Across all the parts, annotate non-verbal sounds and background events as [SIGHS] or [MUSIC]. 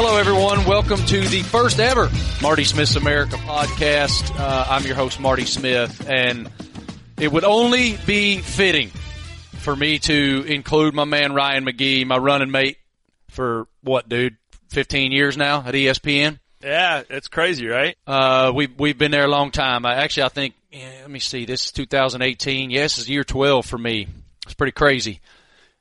Hello, everyone. Welcome to the first ever Marty Smith's America podcast. Uh, I'm your host, Marty Smith, and it would only be fitting for me to include my man Ryan McGee, my running mate for what, dude, 15 years now at ESPN. Yeah, it's crazy, right? Uh, we we've been there a long time. I actually, I think, yeah, let me see, this is 2018. Yes, this is year 12 for me. It's pretty crazy.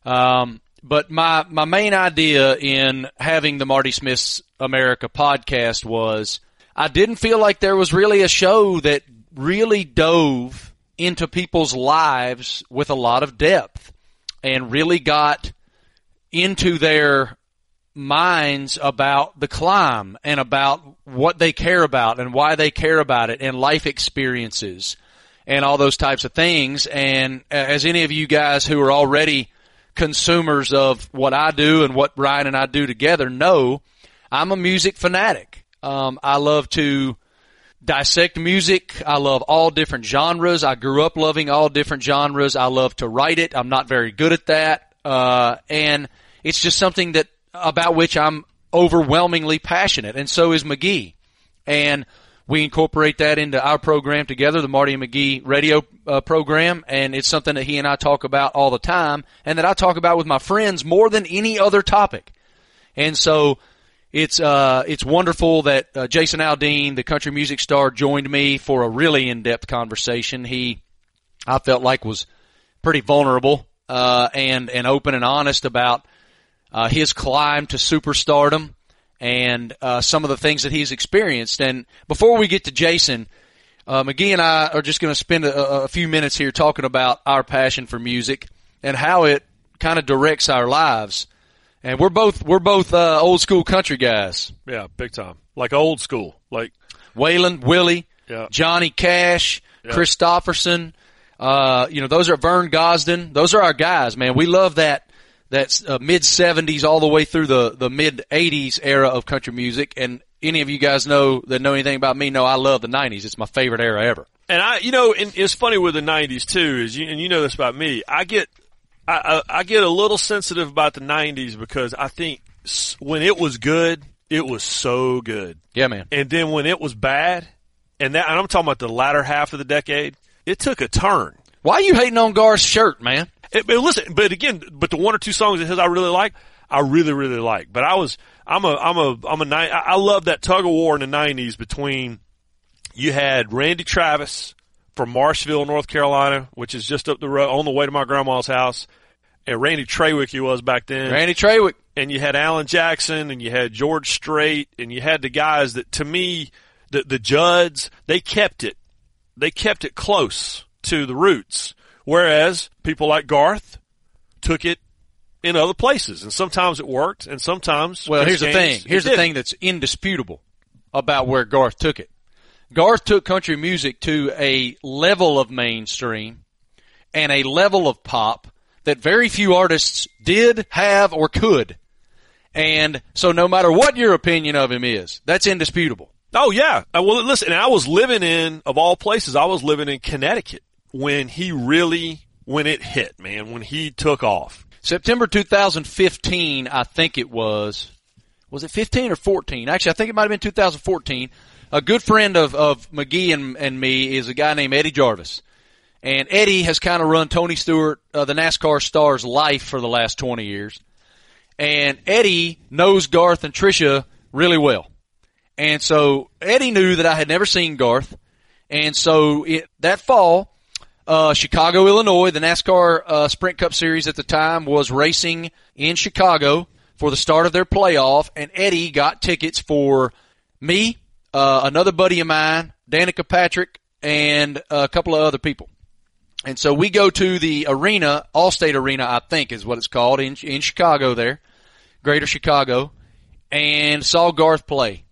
Um, but my my main idea in having the Marty Smith's America podcast was I didn't feel like there was really a show that really dove into people's lives with a lot of depth and really got into their minds about the climb and about what they care about and why they care about it and life experiences and all those types of things. And as any of you guys who are already consumers of what I do and what Ryan and I do together know, I'm a music fanatic. Um, I love to dissect music. I love all different genres. I grew up loving all different genres. I love to write it. I'm not very good at that. Uh, and it's just something that about which I'm overwhelmingly passionate. And so is McGee. And we incorporate that into our program together, the Marty and McGee radio uh, program, and it's something that he and I talk about all the time, and that I talk about with my friends more than any other topic. And so it's uh, it's wonderful that uh, Jason Aldean, the country music star, joined me for a really in-depth conversation. He, I felt like, was pretty vulnerable uh, and and open and honest about uh, his climb to superstardom and uh, some of the things that he's experienced. And before we get to Jason, uh, McGee and I are just going to spend a, a, few minutes here talking about our passion for music and how it kind of directs our lives. And we're both we're both uh, old school country guys. Yeah, big time. Like old school, like Waylon, Willie, yeah. Johnny Cash, yeah. Kristofferson. Uh, you know, those are Vern Gosdin. Those are our guys, man. We love that that's uh, mid 70s all the way through the, the mid 80s era of country music. And any of you guys know that know anything about me know I love the 90s. It's my favorite era ever. And I, you know, and it's funny with the 90s too, is you, and you know this about me. I get, I, I, I get a little sensitive about the 90s because I think when it was good, it was so good. Yeah, man. And then when it was bad, and that, and I'm talking about the latter half of the decade, it took a turn. Why are you hating on Garth's shirt, man? It, but listen, but again, but the one or two songs of his I really like, I really, really like. But I was, I'm a, I'm a, I'm a, I love that tug of war in the nineties between, you had Randy Travis from Marshville, North Carolina, which is just up the road on the way to my grandma's house. And Randy Traywick he was back then. Randy Traywick. And you had Alan Jackson and you had George Strait and you had the guys that to me, the, the Judds, they kept it, they kept it close to the roots. Whereas people like Garth took it in other places, and sometimes it worked, and sometimes well. Here's the thing. Here's the thing that's indisputable about where Garth took it. Garth took country music to a level of mainstream and a level of pop that very few artists did, have, or could. And so no matter what your opinion of him is, that's indisputable. Oh yeah. Uh, well, listen, I was living in, of all places, I was living in Connecticut when he really, when it hit, man, when he took off. September 2015, I think it was. Was it 15 or 14? Actually, I think it might have been 2014. A good friend of, of McGee and, and me is a guy named Eddie Jarvis. And Eddie has kind of run Tony Stewart, uh, the NASCAR star's life for the last 20 years. And Eddie knows Garth and Trisha really well. And so Eddie knew that I had never seen Garth. And so it, that fall, uh, Chicago, Illinois. The NASCAR uh, Sprint Cup Series at the time was racing in Chicago for the start of their playoff, and Eddie got tickets for me, uh, another buddy of mine, Danica Patrick, and a couple of other people. And so we go to the arena, Allstate Arena, I think is what it's called, in, in Chicago there, Greater Chicago, and saw Garth play.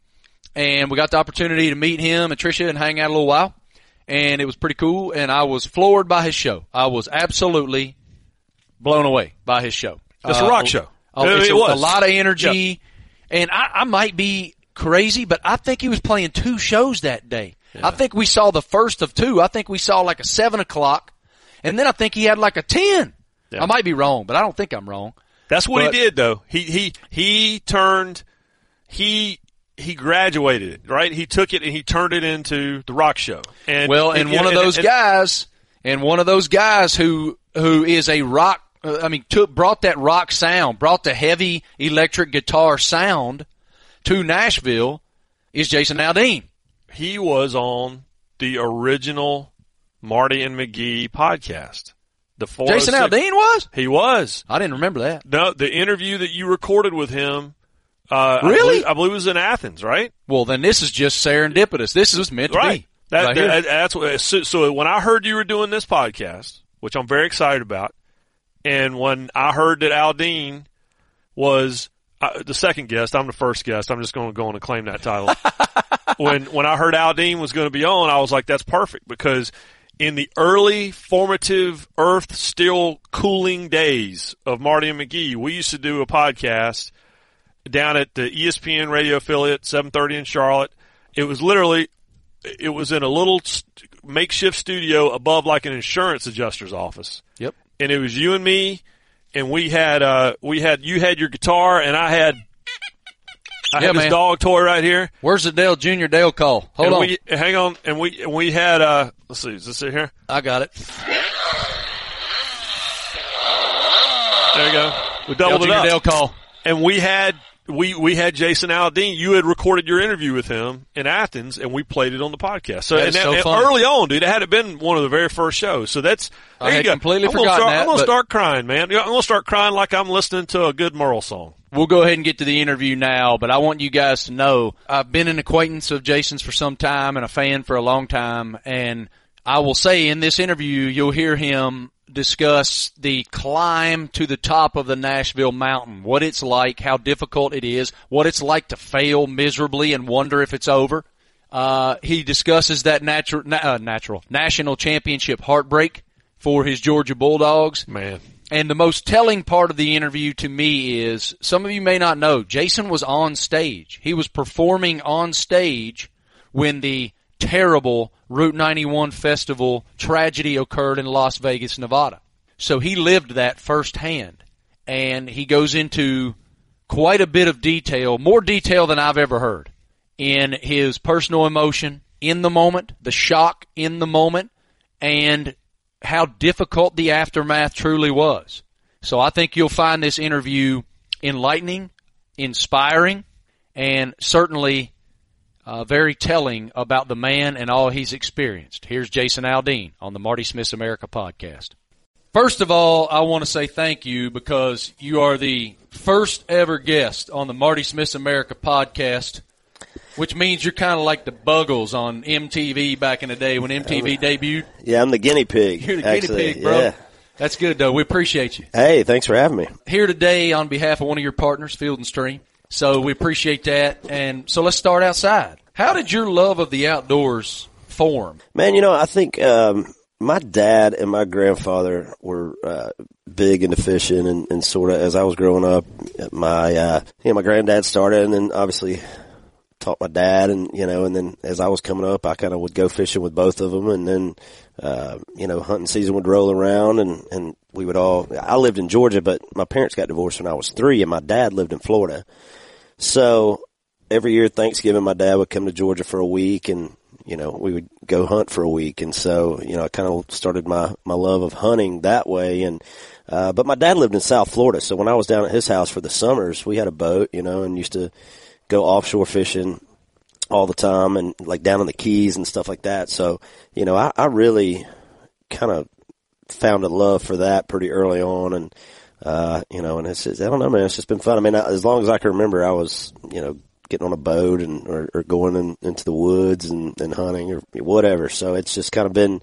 And we got the opportunity to meet him and Trisha and hang out a little while and it was pretty cool. And I was floored by his show. I was absolutely blown away by his show. It's uh, a rock show. Oh, it, it was a lot of energy, and I, I, might be crazy, but I think he was playing two shows that day. Yeah. I think we saw the first of two. I think we saw like a seven o'clock, and then I think he had like a ten. Yeah. I might be wrong, but I don't think I'm wrong. That's what but, he did, though. He he he turned he he graduated right? He took it and he turned it into the rock show. And well, and, one of those and, guys, and one of those guys who who is a rock. Uh, I mean, took brought that rock sound, brought the heavy electric guitar sound to Nashville, is Jason Aldean. He was on the original Marty and McGee podcast. The Jason Aldean was. He was. I didn't remember that. No, the interview that you recorded with him uh, really? I believe, I believe, it was in Athens, right? Well, then this is just serendipitous. This was meant to right. be. That, right that, that's what, so, so, when I heard you were doing this podcast, which I'm very excited about, and when I heard that Aldean was uh, the second guest, I'm the first guest. I'm just going to go on and claim that title. [LAUGHS] when when I heard Aldean was going to be on, I was like, that's perfect because in the early formative Earth still cooling days of Marty and McGee, we used to do a podcast down at the ESPN radio affiliate, 730 in Charlotte. It was literally, it was in a little makeshift studio above like an insurance adjuster's office. Yep. And it was you and me, and we had, uh, we had, you had your guitar, and I had, I yeah, had this dog toy right here. Where's the Dale Junior Dale call? Hold and on. We, hang on. And we, and we had, uh, let's see, is this it here? I got it. There you go. We doubled Dale it Junior up. Dale call. And we had we we had Jason Aldean. You had recorded your interview with him in Athens, and we played it on the podcast. So, and, that, so and early on, dude, it had been one of the very first shows. So that's there I you go. completely I'm forgotten start, that. I'm gonna start crying, man. I'm gonna start crying like I'm listening to a good Merle song. We'll go ahead and get to the interview now, but I want you guys to know I've been an acquaintance of Jason's for some time and a fan for a long time, and I will say in this interview you'll hear him discuss the climb to the top of the Nashville mountain, what it's like, how difficult it is, what it's like to fail miserably and wonder if it's over. Uh, he discusses that natural, uh, natural national championship heartbreak for his Georgia Bulldogs. Man. And the most telling part of the interview to me is some of you may not know, Jason was on stage. He was performing on stage when the terrible Route 91 festival tragedy occurred in Las Vegas, Nevada. So he lived that firsthand. And he goes into quite a bit of detail, more detail than I've ever heard, in his personal emotion in the moment, the shock in the moment, and how difficult the aftermath truly was. So I think you'll find this interview enlightening, inspiring, and certainly uh, very telling about the man and all he's experienced. Here's Jason Aldean on the Marty Smith America podcast. First of all, I want to say thank you because you are the first ever guest on the Marty Smith America podcast, which means you're kind of like the Buggles on MTV back in the day when MTV debuted. Yeah, I'm the guinea pig. You're the actually. guinea pig, bro. Yeah. That's good, though. We appreciate you. Hey, thanks for having me. Here today on behalf of one of your partners, Field and Stream. So we appreciate that. And so let's start outside. How did your love of the outdoors form? Man, you know, I think um, my dad and my grandfather were uh, big into fishing, and, and sort of as I was growing up, my uh, you know my granddad started, and then obviously taught my dad, and you know, and then as I was coming up, I kind of would go fishing with both of them, and then uh, you know, hunting season would roll around, and and we would all. I lived in Georgia, but my parents got divorced when I was three, and my dad lived in Florida. So every year Thanksgiving, my dad would come to Georgia for a week and, you know, we would go hunt for a week. And so, you know, I kind of started my, my love of hunting that way. And, uh, but my dad lived in South Florida. So when I was down at his house for the summers, we had a boat, you know, and used to go offshore fishing all the time and like down in the Keys and stuff like that. So, you know, I, I really kind of found a love for that pretty early on. And, uh, you know, and it's just, I don't know, man, it's just been fun. I mean, I, as long as I can remember, I was, you know, getting on a boat and, or, or going in, into the woods and, and hunting or whatever. So it's just kind of been,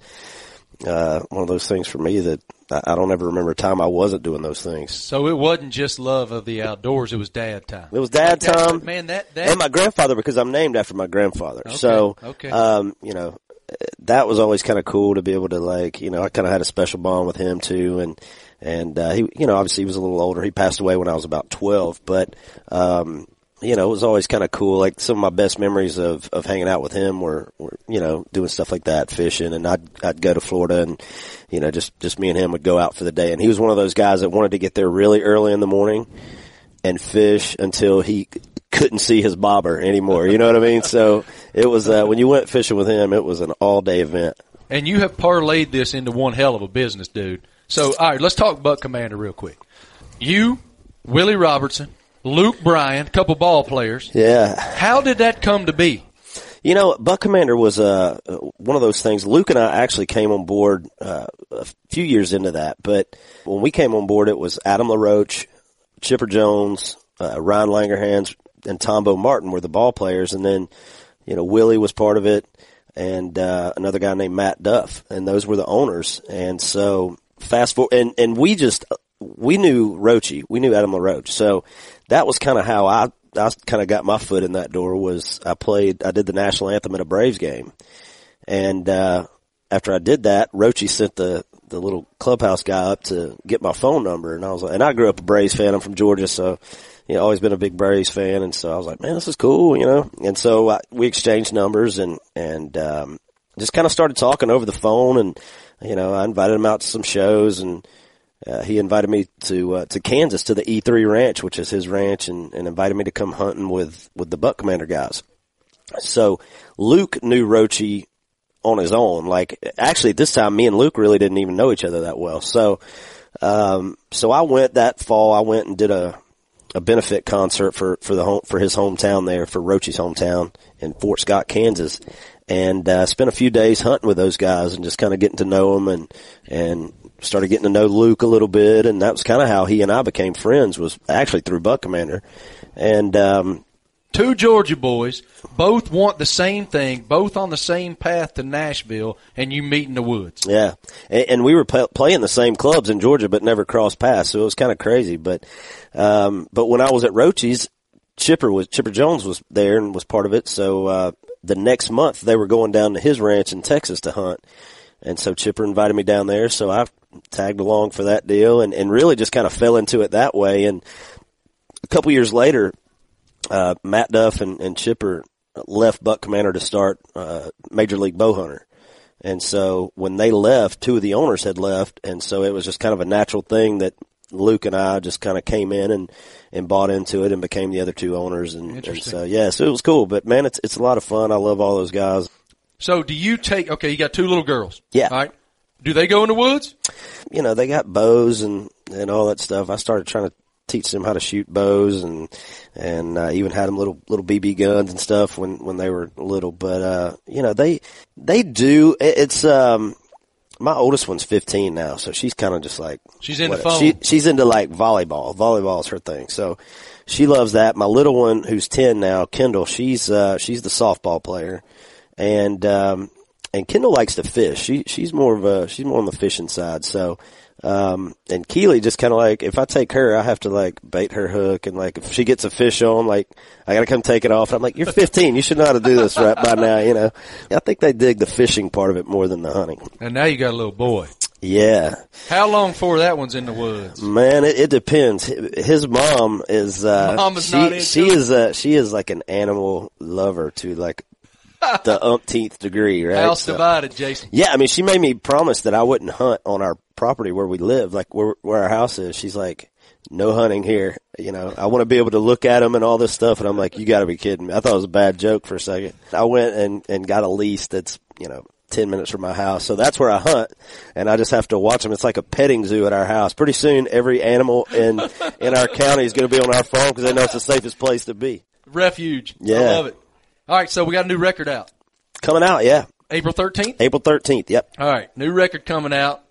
uh, one of those things for me that I, I don't ever remember a time I wasn't doing those things. So it wasn't just love of the outdoors; it was dad time. It was dad time, man. That, that and my grandfather because I'm named after my grandfather. Okay, so, okay. um, you know, that was always kind of cool to be able to like, you know, I kind of had a special bond with him too, and and uh, he, you know, obviously he was a little older. He passed away when I was about twelve, but um, you know, it was always kind of cool. Like some of my best memories of, of hanging out with him were, were, you know, doing stuff like that, fishing, and I'd I'd go to Florida, and you know, just just me and him would go out for the day. And he was one of those guys that wanted to get there really early in the morning and fish until he couldn't see his bobber anymore. You know what I mean? So it was uh, when you went fishing with him, it was an all day event. And you have parlayed this into one hell of a business, dude. So, all right, let's talk Buck Commander real quick. You, Willie Robertson, Luke Bryan, a couple ball players. Yeah. How did that come to be? You know, Buck Commander was uh, one of those things. Luke and I actually came on board uh, a few years into that, but when we came on board, it was Adam LaRoche, Chipper Jones, uh, Ryan Langerhans, and Tombo Martin were the ball players, and then you know Willie was part of it, and uh, another guy named Matt Duff, and those were the owners. And so fast forward, and and we just we knew Roche, we knew Adam LaRoche, so that was kind of how I I kind of got my foot in that door was I played, I did the national anthem at a Braves game. And, uh, after I did that, Roche sent the, the little clubhouse guy up to get my phone number. And I was like, and I grew up a Braves fan. I'm from Georgia. So, you know, always been a big Braves fan. And so I was like, man, this is cool, you know? And so I, we exchanged numbers and, and, um, just kind of started talking over the phone and, you know, I invited him out to some shows and, uh, he invited me to uh, to Kansas to the E3 Ranch, which is his ranch, and, and invited me to come hunting with with the Buck Commander guys. So Luke knew Roche on his own. Like actually, at this time, me and Luke really didn't even know each other that well. So um, so I went that fall. I went and did a a benefit concert for for the home for his hometown there for Roche's hometown in Fort Scott, Kansas, and uh, spent a few days hunting with those guys and just kind of getting to know them and and started getting to know Luke a little bit, and that was kind of how he and I became friends. Was actually through Buck Commander, and um, two Georgia boys, both want the same thing, both on the same path to Nashville, and you meet in the woods. Yeah, and, and we were p- playing the same clubs in Georgia, but never crossed paths, so it was kind of crazy. But um, but when I was at Roche's, Chipper was Chipper Jones was there and was part of it. So uh, the next month they were going down to his ranch in Texas to hunt. And so Chipper invited me down there, so I tagged along for that deal and, and really just kind of fell into it that way. And a couple years later, uh, Matt Duff and, and Chipper left Buck Commander to start, uh, Major League Bowhunter. And so when they left, two of the owners had left. And so it was just kind of a natural thing that Luke and I just kind of came in and, and bought into it and became the other two owners. And, and so, yeah, so it was cool. But man, it's, it's a lot of fun. I love all those guys. So do you take, okay, you got two little girls. Yeah. All right. Do they go in the woods? You know, they got bows and, and all that stuff. I started trying to teach them how to shoot bows and, and, uh, even had them little, little BB guns and stuff when, when they were little. But, uh, you know, they, they do, it's, um, my oldest one's 15 now, so she's kind of just like, she's into phone. She, she's into like volleyball. Volleyball is her thing. So she loves that. My little one who's 10 now, Kendall, she's, uh, she's the softball player and, um, and Kendall likes to fish. She she's more of a she's more on the fishing side. So, um, and Keely just kind of like if I take her, I have to like bait her hook, and like if she gets a fish on, like I gotta come take it off. And I'm like, you're 15, you should know how to do this right by now. You know, I think they dig the fishing part of it more than the hunting. And now you got a little boy. Yeah. How long before that one's in the woods? Man, it, it depends. His mom is, uh, mom is she, she is, uh, she is like an animal lover to like [LAUGHS] the umpteenth degree, right? House so, divided, Jason. Yeah, I mean, she made me promise that I wouldn't hunt on our property where we live, like where where our house is. She's like, no hunting here. You know, I want to be able to look at them and all this stuff. And I'm like, you got to be kidding me. I thought it was a bad joke for a second. I went and and got a lease that's you know 10 minutes from my house. So that's where I hunt and I just have to watch them. It's like a petting zoo at our house. Pretty soon every animal in, [LAUGHS] in our county is going to be on our farm because they know it's the safest place to be. Refuge. Yeah. I love it. All right, so we got a new record out. Coming out, yeah. April 13th? April 13th, yep. All right, new record coming out.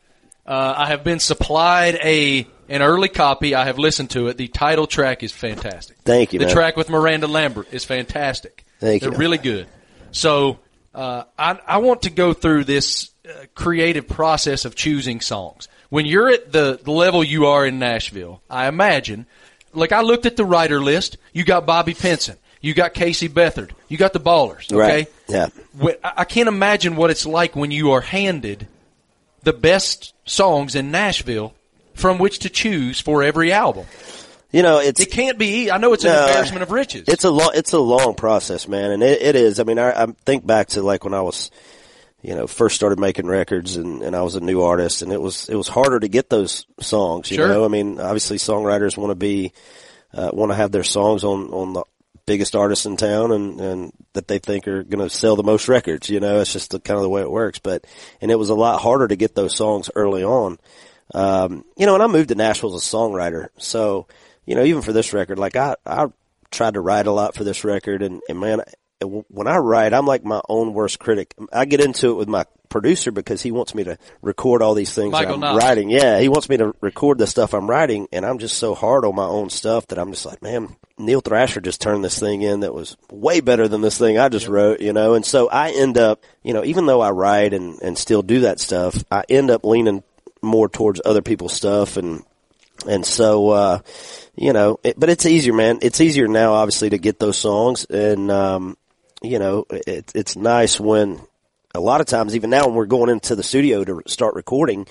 Uh, I have been supplied a an early copy. I have listened to it. The title track is fantastic. Thank you. The man. track with Miranda Lambert is fantastic. Thank They're you. really good. So uh, I, I want to go through this uh, creative process of choosing songs. When you're at the, the level you are in Nashville, I imagine. Like I looked at the writer list. You got Bobby Pinson. You got Casey Beathard. You got the Ballers. Okay. Right. Yeah. I can't imagine what it's like when you are handed the best songs in Nashville from which to choose for every album. You know, it's It can't be. I know it's an No, embarrassment of riches. It's a long, it's a long process, man, and it, it is. I mean, I, I think back to like when I was, you know, first started making records, and, and I was a new artist, and it was it was harder to get those songs. You Sure. know, I mean, obviously songwriters want to be, uh, want to have their songs on on the biggest artists in town and, and that they think are going to sell the most records. You know, it's just the, kind of the way it works. But, and it was a lot harder to get those songs early on. Um, you know, and I moved to Nashville as a songwriter. So, you know, even for this record, like I, I tried to write a lot for this record and, and man, when I write, I'm like my own worst critic. I get into it with my producer because he wants me to record all these things Michael I'm Knox. writing. Yeah, he wants me to record the stuff I'm writing, and I'm just so hard on my own stuff that I'm just like, man, Neil Thrasher just turned this thing in that was way better than this thing I just wrote, you know. And so I end up, you know, even though I write and and still do that stuff, I end up leaning more towards other people's stuff and and so, uh, you know, it, but it's easier, man. It's easier now, obviously, to get those songs. And, um, you know, it, it's nice when a lot of times, even now when we're going into the studio to start recording,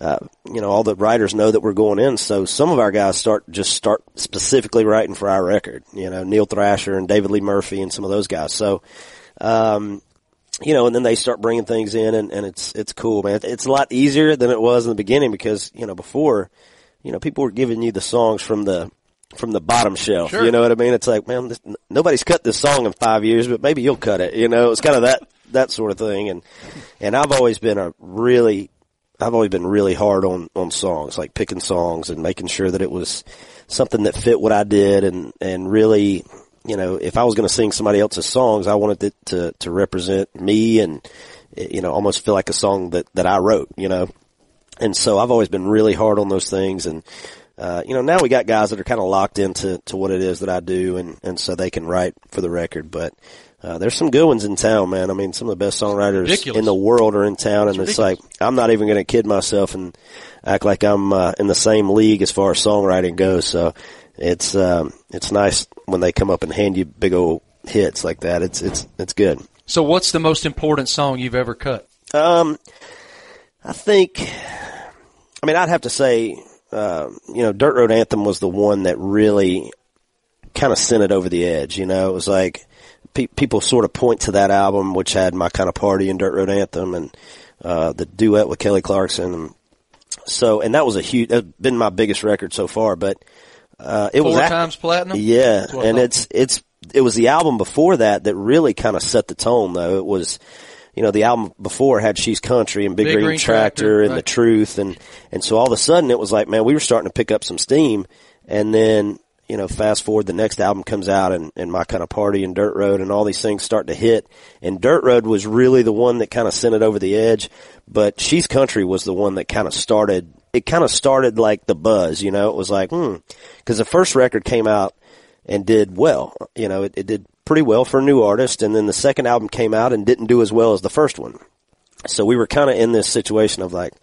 uh, you know, all the writers know that we're going in. So some of our guys start, just start specifically writing for our record, you know, Neil Thrasher and David Lee Murphy and some of those guys. So, um, you know, and then they start bringing things in and, and it's, it's cool, man. It's a lot easier than it was in the beginning because, you know, before, you know, people were giving you the songs from the, from the bottom shelf. Sure. You know what I mean? It's like, man, this, nobody's cut this song in five years, but maybe you'll cut it. You know, it's kind of that, that sort of thing. And, and I've always been a really, I've always been really hard on, on songs, like picking songs and making sure that it was something that fit what I did and, and really, you know, if I was going to sing somebody else's songs, I wanted it to, to represent me and, you know, almost feel like a song that, that I wrote, you know. And so I've always been really hard on those things and, uh, you know, now we got guys that are kind of locked into to what it is that I do, and and so they can write for the record. But uh, there's some good ones in town, man. I mean, some of the best songwriters in the world are in town, and it's like I'm not even going to kid myself and act like I'm uh, in the same league as far as songwriting goes. So it's um, it's nice when they come up and hand you big old hits like that. It's it's it's good. So, what's the most important song you've ever cut? Um, I think, I mean, I'd have to say, uh, you know, Dirt Road Anthem was the one that really kind of sent it over the edge. You know, it was like pe- people sort of point to that album, which had my kind of party and Dirt Road Anthem and, uh, the duet with Kelly Clarkson. And so, and that was a huge, that's been my biggest record so far, but, uh, it was Four times platinum. yeah, and it's it's it was the album before that that really kind of set the tone. Though it was, you know, the album before had "She's Country" and "Big, Big Green, Green Tractor" Tractor, and right. "The Truth," and and so all of a sudden it was like, man, we were starting to pick up some steam. And then you know, fast forward, the next album comes out, and and my kind of party and Dirt Road and all these things start to hit. And Dirt Road was really the one that kind of sent it over the edge. But "She's Country" was the one that kind of started. It kind of started like the buzz, you know. It was like, hmm, because the first record came out and did well. You know, it, it did pretty well for a new artist, and then the second album came out and didn't do as well as the first one. So we were kind of in this situation of like,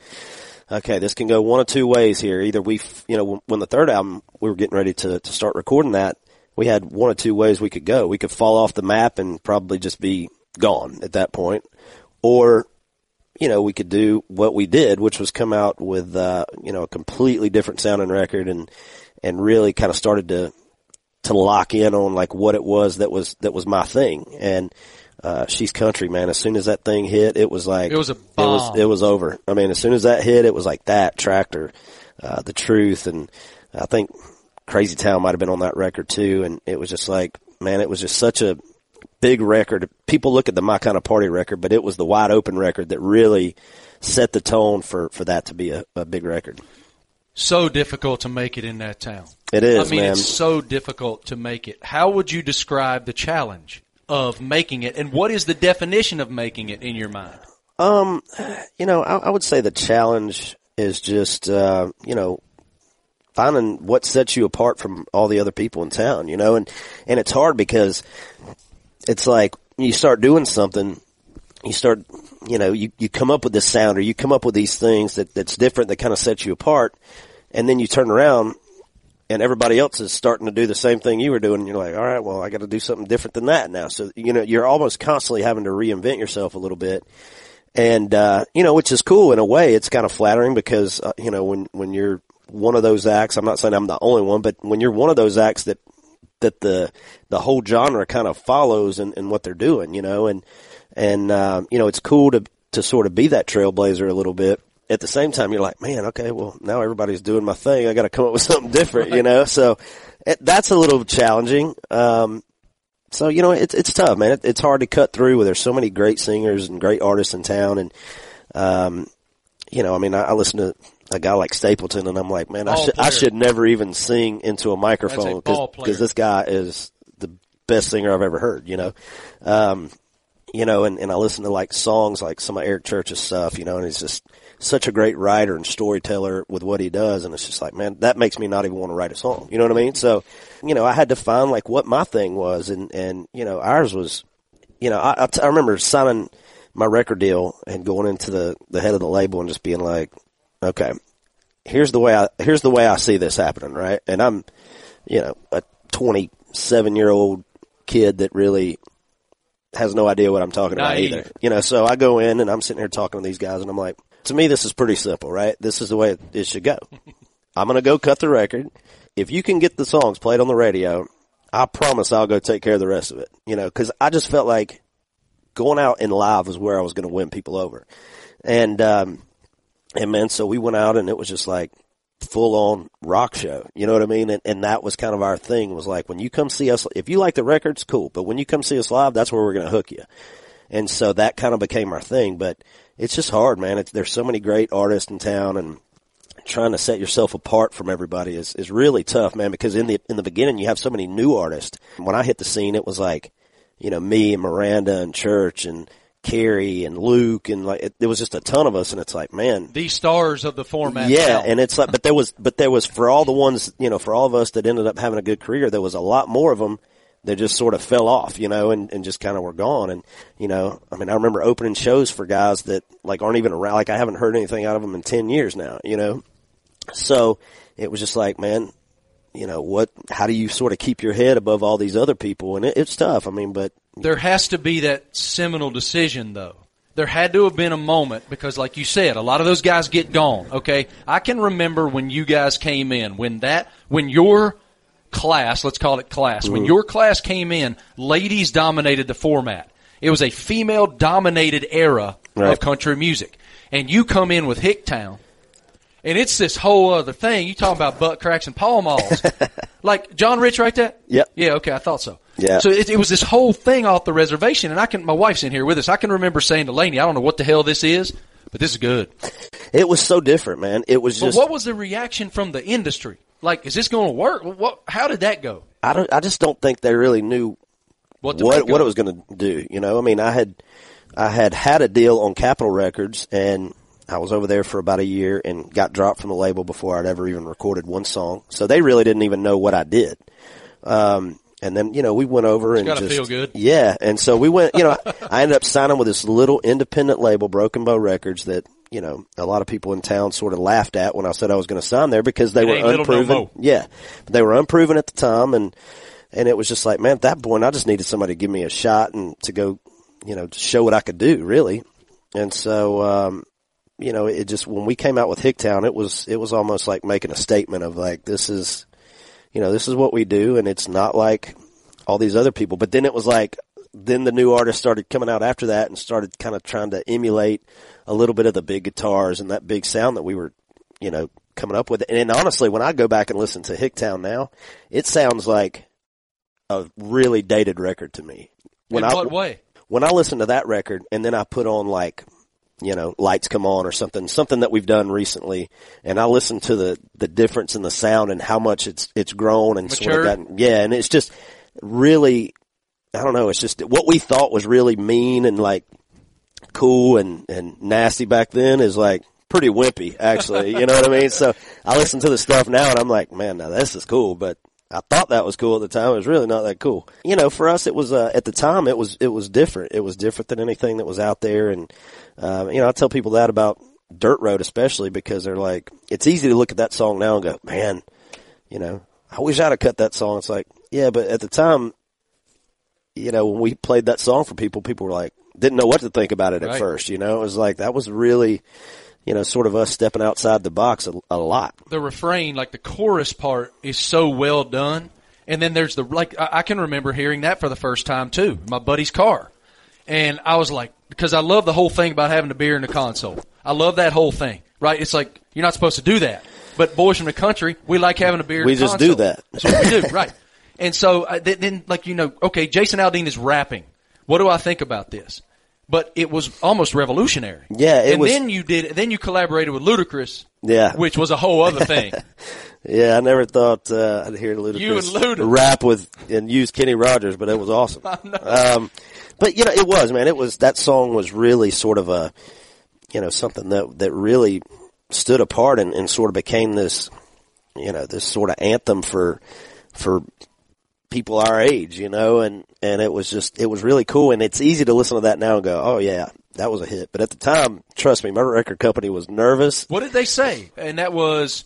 okay, this can go one of two ways here. Either we, you know, when- when the third album we were getting ready to to start recording that, we had one of two ways we could go. We could fall off the map and probably just be gone at that point, or you know, we could do what we did, which was come out with, uh, you know, a completely different sounding record and, and really kind of started to, to lock in on like what it was that was, that was my thing. And, uh, she's country, man. As soon as that thing hit, it was like, It was a it was, it was over. I mean, as soon as that hit, it was like that tractor, uh, the truth. And I think Crazy Town might have been on that record too. And it was just like, man, it was just such a, big record. People look at the My Kind of Party record, but it was the wide open record that really set the tone for, for that to be a, a big record. So difficult to make it in that town. It is, I mean, man. it's so difficult to make it. How would you describe the challenge of making it, and what is the definition of making it in your mind? Um, you know, I, I would say the challenge is just, uh, you know, finding what sets you apart from all the other people in town, you know, and, and it's hard because it's like you start doing something, you start, you know, you, you come up with this sound or you come up with these things that, that's different that kind of sets you apart. And then you turn around and everybody else is starting to do the same thing you were doing. And you're like, all right, well, I got to do something different than that now. So, you know, you're almost constantly having to reinvent yourself a little bit. And, uh, you know, which is cool in a way. It's kind of flattering because, uh, you know, when, when you're one of those acts, I'm not saying I'm the only one, but when you're one of those acts that, that the, the whole genre kind of follows and, in what they're doing, you know, and, and, uh, you know, it's cool to, to sort of be that trailblazer a little bit. At the same time, you're like, man, okay, well, now everybody's doing my thing. I got to come up with [LAUGHS] something different, you know? So it, that's a little challenging. Um, so you know, it's it's tough, man. It, it's hard to cut through. Where there's so many great singers and great artists in town, and um, you know, I mean, I, I listen to a guy like Stapleton, and I'm like, man, I Ball should I should never even sing into a microphone player. because this guy is the best singer I've ever heard. You know, um, you know, and, and I listen to like songs like some of Eric Church's stuff, you know, and he's just such a great writer and storyteller with what he does. And it's just like, man, that makes me not even want to write a song. You know what I mean? So, you know, I had to find like what my thing was. And, and, you know, ours was, you know, I, I, t- I remember signing my record deal and going into the, the head of the label and just being like, okay, here's the way I, here's the way I see this happening. Right. And I'm, you know, a 27 year old kid that really has no idea what I'm talking about Naive. either. You know, so I go in and I'm sitting here talking to these guys and I'm like, to me, this is pretty simple, right? This is the way it, should go. I'm going to go cut the record. If you can get the songs played on the radio, I promise I'll go take care of the rest of it. You know, cause I just felt like going out and live was where I was going to win people over. And, um, and man, so we went out and it was just like full on rock show. You know what I mean? And, and that was kind of our thing was like, when you come see us, if you like the records, cool. But when you come see us live, that's where we're going to hook you. And so that kind of became our thing, but it's just hard, man. It's, there's so many great artists in town and trying to set yourself apart from everybody is, is really tough, man, because in the, in the beginning you have so many new artists. When I hit the scene, it was like, you know, me and Miranda and Church and Carrie and Luke and like, it, there was just a ton of us and it's like, man, The stars of the format. yeah, now. and it's like, but there was, but there was for all the ones, you know, for all of us that ended up having a good career, there was a lot more of them that just sort of fell off, you know, and, and just kind of were gone. And, you know, I mean, I remember opening shows for guys that like aren't even around, like I haven't heard anything out of them in 10 years now, you know? So it was just like, man, you know, what, how do you sort of keep your head above all these other people? And it, it's tough. I mean, but There has to be that seminal decision though. There had to have been a moment because like you said, a lot of those guys get gone, okay? I can remember when you guys came in, when that, when your class, let's call it class, when mm. your class came in, ladies dominated the format. It was a female dominated era Right. of country music. And you come in with Hicktown, and it's this whole other thing. You talking about butt cracks and Pall Malls. [LAUGHS] like John Rich right there? Yep. Yeah, okay, I thought so. Yeah. So it, it was this whole thing off the reservation, and I can. My wife's in here with us. I can remember saying to Laney, "I don't know what the hell this is, but this is good." it was so different, man. It was But just, what was the reaction from the industry? Like, is this going to work? What? How did that go? I don't, I just don't think they really knew What? what what it was going to do. You know, I mean, I had I had had a deal on Capitol Records, and I was over there for about a year, and got dropped from the label before I'd ever even recorded one song. So they really didn't even know what I did. Um, and then you know we went over and just feel good. yeah, and so we went. You know, [LAUGHS] I ended up signing with this little independent label, Broken Bow Records, that. You know, a lot of people in town sort of laughed at when I said I was going to sign there because they It were ain't little no unproven. mo. Yeah, but they were unproven at the time, and and it was just like, man, at that point, I just needed somebody to give me a shot and to go, you know, to show what I could do, really. And so, um, you know, it just when we came out with Hicktown, it was it was almost like making a statement of like, this is, you know, this is what we do, and it's not like all these other people. But then it was like, then the new artists started coming out after that and started kind of trying to emulate a little bit of the big guitars and that big sound that we were, you know, coming up with. And honestly, when I go back and listen to Hicktown now, it sounds like a really dated record to me. When In I, what way? when I listen to that record and then I put on like, you know, lights come on or something, something that we've done recently, and I listen to the the difference in the sound and how much it's it's grown and sort of gotten, yeah, and it's just really, I don't know, it's just what we thought was really mean and like cool and and nasty back then is like pretty wimpy actually, you know what I mean? So I listen to the stuff now and I'm like, man, now this is cool, but I thought that was cool at the time. It was really not that cool. You know, for us, it was, uh, at the time, it was, it was different. It was different than anything that was out there. And, um, you know, I tell people that about Dirt Road, especially because they're like, it's easy to look at that song now and go, man, you know, I wish I'd have cut that song. It's like, yeah, but at the time, you know, when we played that song for people, people were like, didn't know what to think about it at Right. first. You know, it was like, that was really, you know, sort of us stepping outside the box a, a lot. the refrain, like the chorus part, is so well done. And then there's the like I, I can remember hearing that for the first time too, my buddy's car, and I was like, because I love the whole thing about having a beer in the console. I love that whole thing, right? It's like you're not supposed to do that, but boys from the country, we like having a beer. in We just console. do that. That's what we do, [LAUGHS] right? And so uh, then, like you know, okay, Jason Aldean is rapping. What do I think about this? But it was almost revolutionary. Yeah, it and was- then you did. Then you collaborated with Ludacris. Yeah. which was a whole other thing. [LAUGHS] Yeah, I never thought uh, I'd hear Ludacris You and Luda. rap with and use Kenny Rogers, but it was awesome. [LAUGHS] Um, but you know, it was man. It was that song was really sort of a you know something that that really stood apart and, and sort of became this you know this sort of anthem for for people our age, you know, and and it was just it was really cool. And it's easy to listen to that now and go, oh yeah, that was a hit. But at the time, trust me, my record company was nervous. what did they say? And that was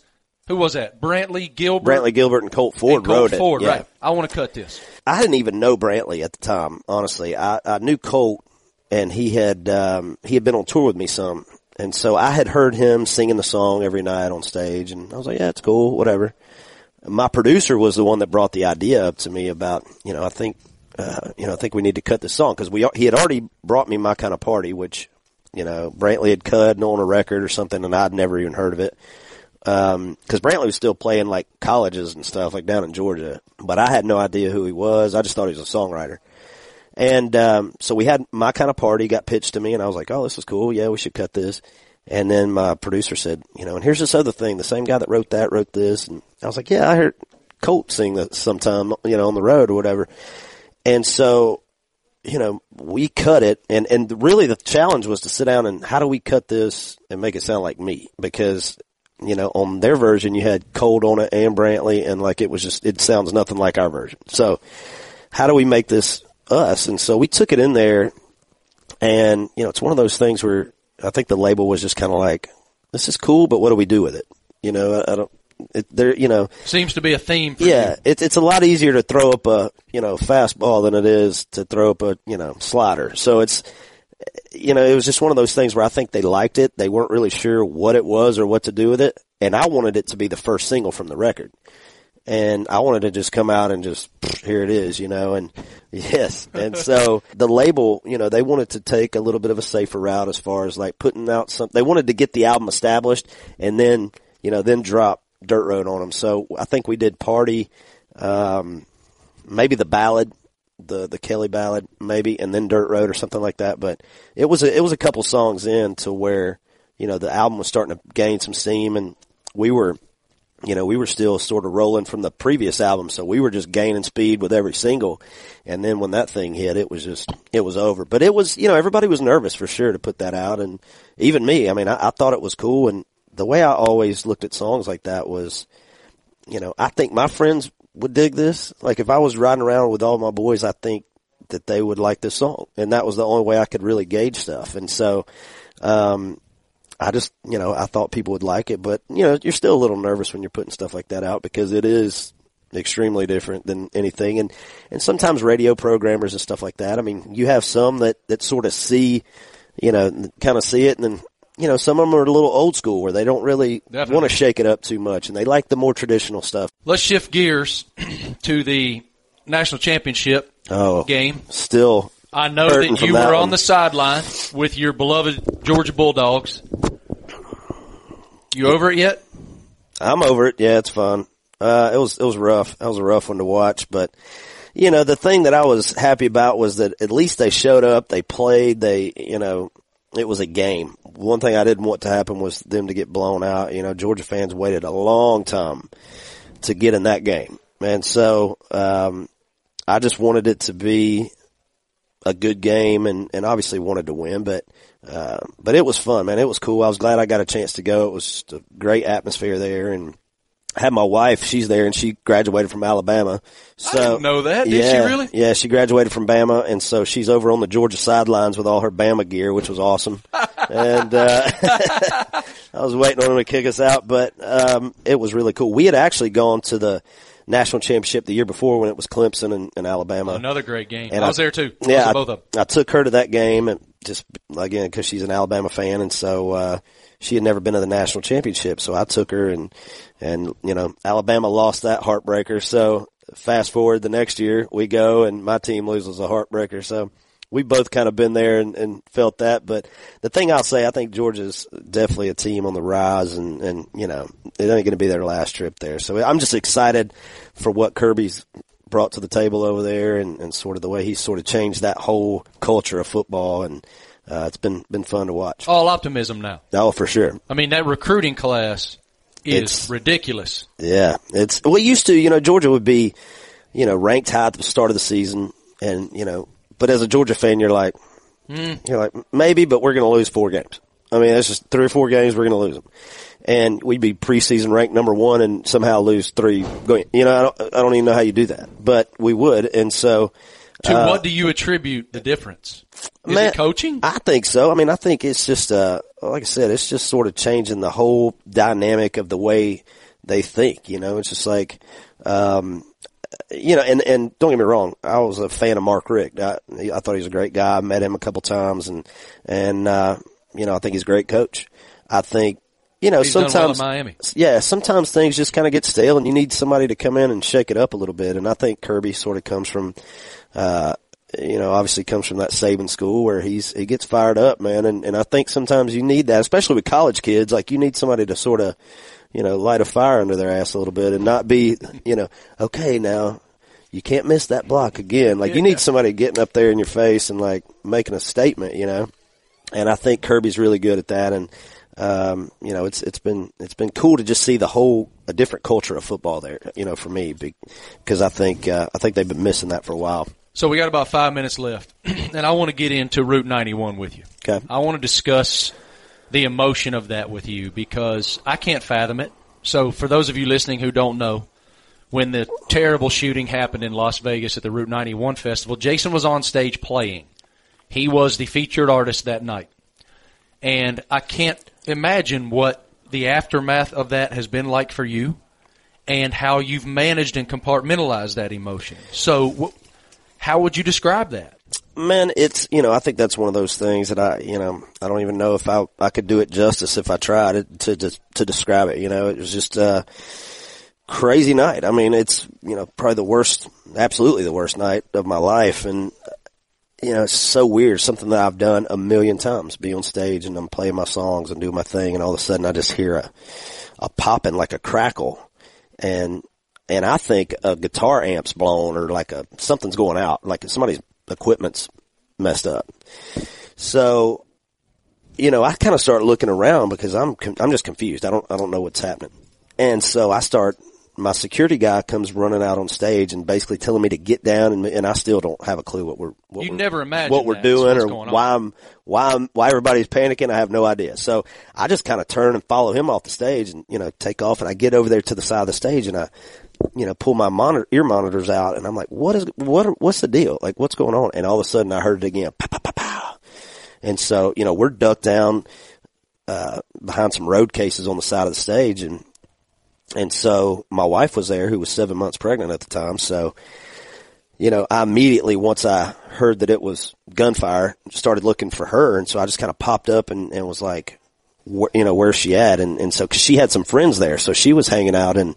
who was that? Brantley Gilbert. Brantley Gilbert and Colt Ford and Colt wrote it. Ford, Yeah. right? I want to cut this. I didn't even know Brantley at the time, honestly. I, I knew Colt and he had, um, he had been on tour with me some. And so I had heard him singing the song every night on stage and I was like, yeah, it's cool, whatever. My producer was the one that brought the idea up to me about, you know, I think, uh, you know, I think we need to cut this song because we, he had already brought me my kind of party, which, you know, Brantley had cut and on a record or something and I'd never even heard of it um, cause Brantley was still playing like colleges and stuff like down in Georgia, but I had no idea who he was. I just thought he was a songwriter. And, um, so we had my kind of party got pitched to me and I was like, Oh, this is cool. Yeah, we should cut this. And then my producer said, you know, and here's this other thing. The same guy that wrote that wrote this. And I was like, yeah, I heard Colt sing that sometime, you know, on the road or whatever. And so, you know, we cut it and, and really the challenge was to sit down and how do we cut this and make it sound like me? Because, you know, on their version you had Colt on it and Brantley and like it was just, it sounds nothing like our version. So how do we make this us? And so we took it in there and, you know, it's one of those things where I think the label was just kind of like, this is cool, but what do we do with it? You know, I, I don't, it, there, you know, Seems to be a theme. For yeah, it's it's a lot easier to throw up a you know fastball than it is to throw up a you know slider. So it's you know it was just one of those things where I think they liked it. They weren't really sure what it was or what to do with it, and I wanted it to be the first single from the record. And I wanted to just come out and just here it is, you know, and [LAUGHS] yes, and so the label, you know, they wanted to take a little bit of a safer route as far as like putting out some. They wanted to get the album established and then, you know, then drop Dirt Road on them. So I think we did Party, um, maybe the ballad, the the Kelly ballad, maybe, and then Dirt Road or something like that. But it was a, it was a couple songs in to where you know the album was starting to gain some steam, and we were, you know, we were still sort of rolling from the previous album, so we were just gaining speed with every single. And then when that thing hit, it was just it was over. But it was you know everybody was nervous for sure to put that out, and even me. I mean, I, I thought it was cool, and the way I always looked at songs like that was you know, I think my friends would dig this. Like if I was riding around with all my boys, I think that they would like this song. And that was the only way I could really gauge stuff. And so, um, I just, you know, I thought people would like it, but you know, you're still a little nervous when you're putting stuff like that out because it is extremely different than anything. And, and sometimes radio programmers and stuff like that. I mean, you have some that, that sort of see, you know, kind of see it and then, you know, some of them are a little old school where they don't really Definitely. want to shake it up too much and they like the more traditional stuff. Let's shift gears [CLEARS THROAT] to the national championship Oh, game. still I know that you were on the sideline with your beloved Georgia Bulldogs. You over it yet? I'm over it. Yeah, it's fun. Uh, it was, it was rough. That was a rough one to watch, but you know, the thing that I was happy about was that at least they showed up, they played, they, you know, it was a game. One thing I didn't want to happen was them to get blown out. You know, Georgia fans waited a long time to get in that game. And so, um, I just wanted it to be a good game and, and obviously wanted to win, but, uh, but it was fun, man. It was cool. I was glad I got a chance to go. It was just a great atmosphere there and I had my wife, she's there and she graduated from Alabama. So, didn't know that. Did she yeah, really? Yeah, she graduated from Bama and so she's over on the Georgia sidelines with all her Bama gear, which was awesome. [LAUGHS] and, uh, [LAUGHS] I was waiting on them to kick us out, but, um, it was really cool. We had actually gone to the national championship the year before when it was Clemson and, and Alabama. Another great game. And I was there too. I Yeah, I, both of them. I took her to that game and just again because she's an Alabama fan, and so uh, she had never been to the national championship. So I took her, and and you know Alabama lost that heartbreaker. So fast forward the next year, we go and my team loses a heartbreaker. So we both kind of been there and, and felt that. But the thing I'll say, I think Georgia's definitely a team on the rise, and and you know it ain't going to be their last trip there. So I'm just excited for what Kirby's brought to the table over there, and, and sort of the way he's sort of changed that whole culture of football, and uh, it's been been fun to watch. All optimism now. Oh, for sure. I mean, that recruiting class is It's- ridiculous. Yeah, it's well. It used to, you know, Georgia would be, you know, ranked high at the start of the season, and you know, but as a Georgia fan, you're like, hmm. you're like maybe, but we're going to lose four games. I mean, it's just three or four games we're going to lose them, and we'd be preseason ranked number one and somehow lose three. Going, you know, I don't, I don't even know how you do that, but we would, and so. To uh, what do you attribute the difference? Is Man, it coaching? I think so. I mean, I think it's just, uh, like I said, it's just sort of changing the whole dynamic of the way they think. You know, it's just like, um, you know, and and don't get me wrong, I was a fan of Mark Richt. I, I thought he was a great guy. I met him a couple times, and and uh, you know, I think he's a great coach. I think. You know, He's well sometimes, Miami. yeah, sometimes things just kind of get stale, and you need somebody to come in and shake it up a little bit. And I think Kirby sort of comes from, uh, you know, obviously comes from that Saban school where he's he gets fired up, man. And and I think sometimes you need that, especially with college kids. Like you need somebody to sort of, you know, light a fire under their ass a little bit, and not be, you know, okay now. You can't miss that block again. Like you need somebody getting up there in your face and like making a statement, you know. And I think Kirby's really good at that. And um, you know, it's it's been it's been cool to just see the whole a different culture of football there. You know, for me, because I think uh, I think they've been missing that for a while. So we got about five minutes left, [CLEARS THROAT] and I want to get into Route 91 with you. Okay. I want to discuss the emotion of that with you because I can't fathom it. So for those of you listening who don't know, when the terrible shooting happened in Las Vegas at the Route 91 festival, Jason was on stage playing. He was the featured artist that night. And I can't imagine what the aftermath of that has been like for you and how you've managed and compartmentalized that emotion. So how would you describe that? Man, it's you know I think that's one of those things that I you know I don't even know if I I could do it justice if I tried to to, to describe it. You know, it was just a crazy night. I mean, it's you know probably the worst, absolutely the worst night of my life, and you know it's so weird. Something that I've done a million times, be on stage and I'm playing my songs and doing my thing, and all of a sudden I just hear a a popping like a crackle, and and I think a guitar amp's blown or like a something's going out, like somebody's equipment's messed up. So, you know, I kind of start looking around because I'm I'm just confused. I don't I don't know what's happening, and so I start. My security guy comes running out on stage and basically telling me to get down, and, and I still don't have a clue what we're what You we're, never imagined what we're doing or why I'm why I'm why everybody's panicking. I have no idea. So I just kind of turn and follow him off the stage and you know take off, and I get over there to the side of the stage and I you know, pull my monitor, ear monitors out and I'm like, what is, what, what's the deal? Like, what's going on? And all of a sudden I heard it again. Pow, pow, pow, pow. And so, you know, we're ducked down, uh, behind some road cases on the side of the stage. And, and so my wife was there who was seven months pregnant at the time. So, you know, I immediately, once I heard that it was gunfire, started looking for her. And so I just kind of popped up and, and was like, wh- you know, where she at? And, and so, cause she had some friends there. So she was hanging out in,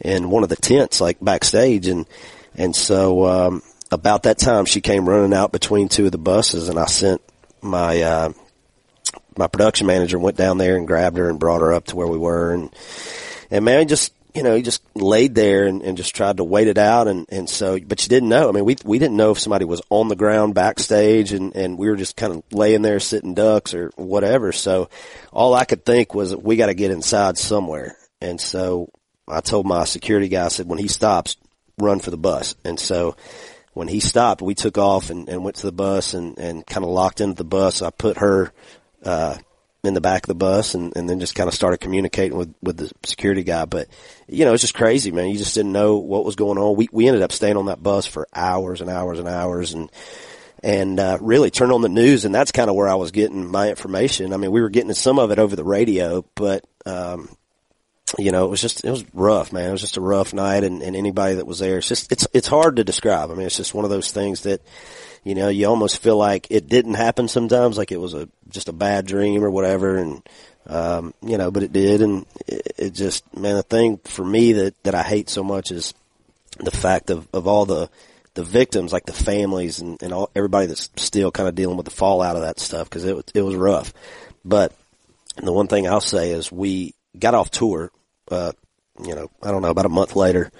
in one of the tents, like backstage. And, and so, um, about that time she came running out between two of the buses and I sent my, uh, my production manager went down there and grabbed her and brought her up to where we were. And, and man, just, you know, he just laid there and, and just tried to wait it out. And, and so, but you didn't know. I mean, we, we didn't know if somebody was on the ground backstage and, and we were just kind of laying there sitting ducks or whatever. So all I could think was we got to get inside somewhere. And so I told my security guy, I said, when he stops, run for the bus. And so when he stopped, we took off and, and went to the bus and, and kind of locked into the bus. I put her, uh, in the back of the bus and, and then just kind of started communicating with, with the security guy. But, you know, it's just crazy, man. You just didn't know what was going on. We, we ended up staying on that bus for hours and hours and hours and, and, uh, really turned on the news. And that's kind of where I was getting my information. I mean, we were getting some of it over the radio, but, um, you know, it was just, it was rough, man. It was just a rough night and, and anybody that was there, it's just, it's, it's hard to describe. I mean, it's just one of those things that, you know, you almost feel like it didn't happen sometimes, like it was a, just a bad dream or whatever. And, um, you know, but it did. And it, it just, man, the thing for me that, that I hate so much is the fact of, of all the, the victims, like the families and, and all, everybody that's still kind of dealing with the fallout of that stuff because it, it was rough. But the one thing I'll say is we got off tour, uh, you know, I don't know, about a month later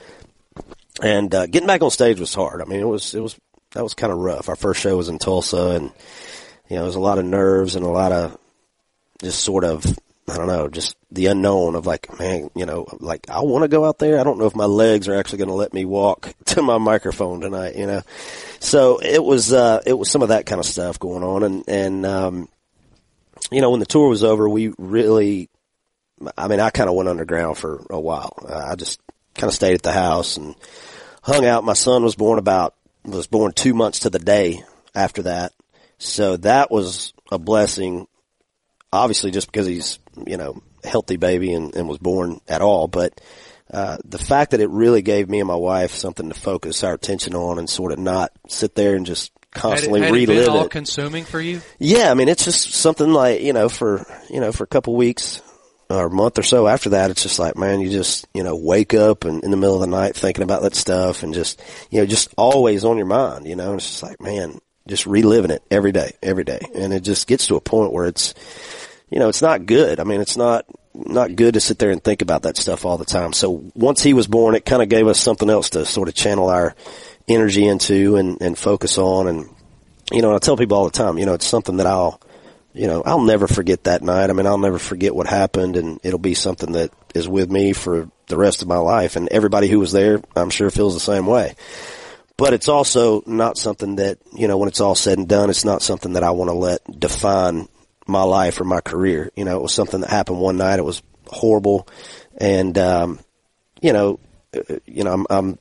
and uh, getting back on stage was hard. I mean, it was it was that was kind of rough. Our first show was in Tulsa, and you know, there was a lot of nerves and a lot of just sort of I don't know, just the unknown of like, man, you know, like I want to go out there. I don't know if my legs are actually going to let me walk [LAUGHS] to my microphone tonight, you know. So it was uh it was some of that kind of stuff going on and and um you know, when the tour was over, we really I mean, I kind of went underground for a while. I just kind of stayed at the house and hung out. My son was born about was born 2 months to the day after that. So that was a blessing obviously just because he's, you know, healthy baby and, and was born at all, but uh, the fact that it really gave me and my wife something to focus our attention on and sort of not sit there and just constantly had it, had relive it. All it. consuming for you? Yeah, I mean, it's just something like, you know, for, you know, for a couple weeks or a month or so after that, it's just like, man, you just, you know, wake up and in the middle of the night thinking about that stuff and just, you know, just always on your mind, you know, and it's just like, man, just reliving it every day, every day. And it just gets to a point where it's, you know, it's not good. I mean, it's not, not good to sit there and think about that stuff all the time. So once he was born, it kind of gave us something else to sort of channel our energy into and, and focus on. And, you know, I tell people all the time, you know, it's something that I'll, you know, I'll never forget that night. I mean, I'll never forget what happened and it'll be something that is with me for the rest of my life. And everybody who was there, I'm sure feels the same way. But it's also not something that, you know, when it's all said and done, it's not something that I want to let define my life or my career. You know, it was something that happened one night. It was horrible. And, um, you know, uh, you know, I'm, I'm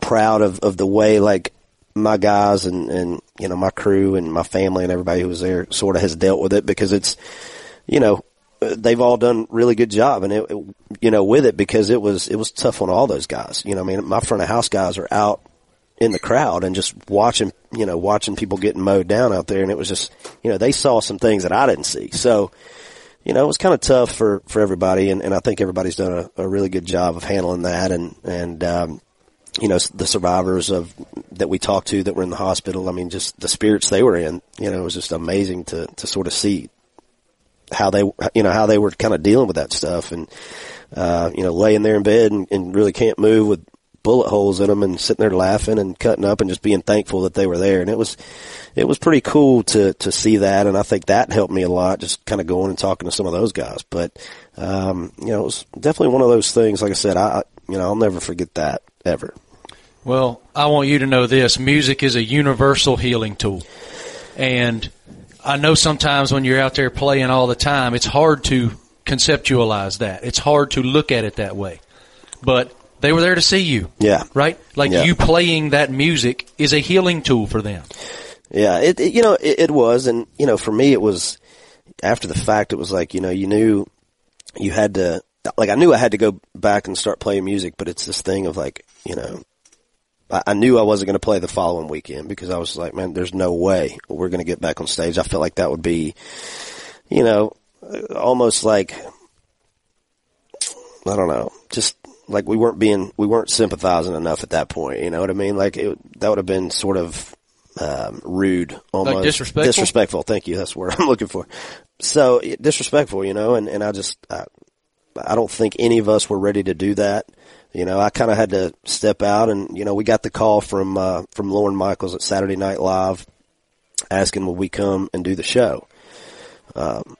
proud of, of the way like my guys and, and, you know, my crew and my family and everybody who was there sort of has dealt with it because it's, you know, they've all done really good job and it, it, you know, with it because it was, it was tough on all those guys. You know, I mean, my front of house guys are out in the crowd and just watching, you know, watching people getting mowed down out there. And it was just, you know, they saw some things that I didn't see. So, you know, it was kind of tough for, for everybody. And, and I think everybody's done a, a really good job of handling that. And, and, um, you know, the survivors of that we talked to that were in the hospital. I mean, just the spirits they were in, you know, it was just amazing to, to sort of see how they, you know, how they were kind of dealing with that stuff and, uh, you know, laying there in bed and, and really can't move with bullet holes in them and sitting there laughing and cutting up and just being thankful that they were there. And it was, it was pretty cool to, to see that. And I think that helped me a lot, just kind of going and talking to some of those guys. But, um, you know, it was definitely one of those things. Like I said, I, you know, I'll never forget that ever. Well, I want you to know this. Music is a universal healing tool. And I know sometimes when you're out there playing all the time, it's hard to conceptualize that. It's hard to look at it that way. But they were there to see you. Yeah. Right? Like Yeah. you playing that music is a healing tool for them. Yeah, it, it you know it, it was, and you know for me it was after the fact. It was like you know you knew you had to like I knew I had to go back and start playing music, but it's this thing of like you know I, I knew I wasn't going to play the following weekend because I was like, man, there's no way we're going to get back on stage. I felt like that would be you know almost like I don't know, just like we weren't being we weren't sympathizing enough at that point. You know what I mean? Like it, that would have been sort of um, rude, almost disrespectful? Disrespectful. Thank you. That's the word [LAUGHS] I'm looking for. So disrespectful, you know, and and I just I, I don't think any of us were ready to do that. You know, I kind of had to step out, and you know, we got the call from uh, from Lorne Michaels at Saturday Night Live, asking would we come and do the show. Um,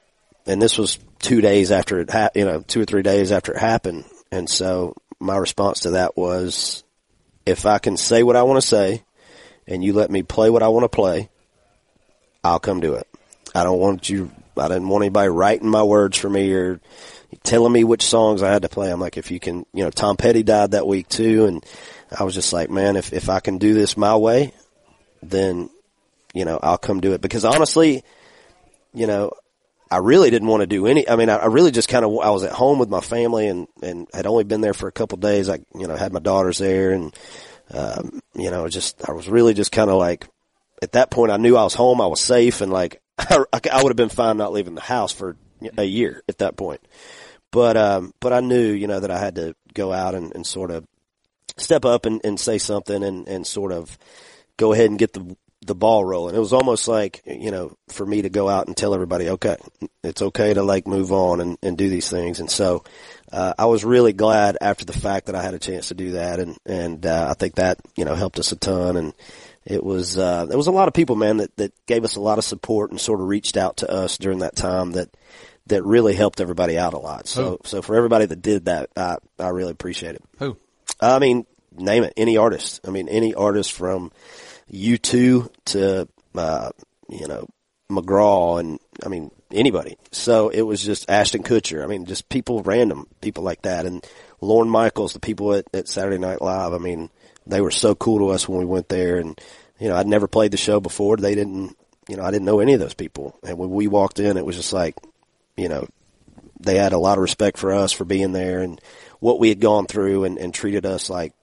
and this was two days after it, ha- you know, two or three days after it happened, and so my response to that was, if I can say what I want to say, and you let me play what I want to play, I'll come do it. I don't want you. I didn't want anybody writing my words for me or telling me which songs I had to play. I'm like, if you can, you know, Tom Petty died that week too, and I was just like, man, if if I can do this my way, then you know I'll come do it. Because honestly, you know, I really didn't want to do any. I mean, I, I really just kind of I was at home with my family and and had only been there for a couple of days. I you know had my daughters there and um, you know just I was really just kind of like at that point I knew I was home. I was safe and like [LAUGHS] I, I would have been fine not leaving the house for a year at that point. But um, but I knew you know that I had to go out and, and sort of step up and, and say something and, and sort of go ahead and get the the ball rolling. It was almost like, you know, for me to go out and tell everybody, okay, it's okay to like move on and, and do these things. And so, uh, I was really glad after the fact that I had a chance to do that. And, and, uh, I think that, you know, helped us a ton. And it was, uh, there was a lot of people, man, that, that gave us a lot of support and sort of reached out to us during that time that, that really helped everybody out a lot. So, Who? so for everybody that did that, I, I really appreciate it. Who? I mean, name it, any artist. I mean, any artist from U2 to, uh, you know, McGraw and, I mean, anybody. So it was just Ashton Kutcher. I mean, just people, random people like that. And Lorne Michaels, the people at, at Saturday Night Live, I mean, they were so cool to us when we went there. And, you know, I'd never played the show before. They didn't, you know, I didn't know any of those people. And when we walked in, it was just like, you know, they had a lot of respect for us for being there and what we had gone through and, and treated us like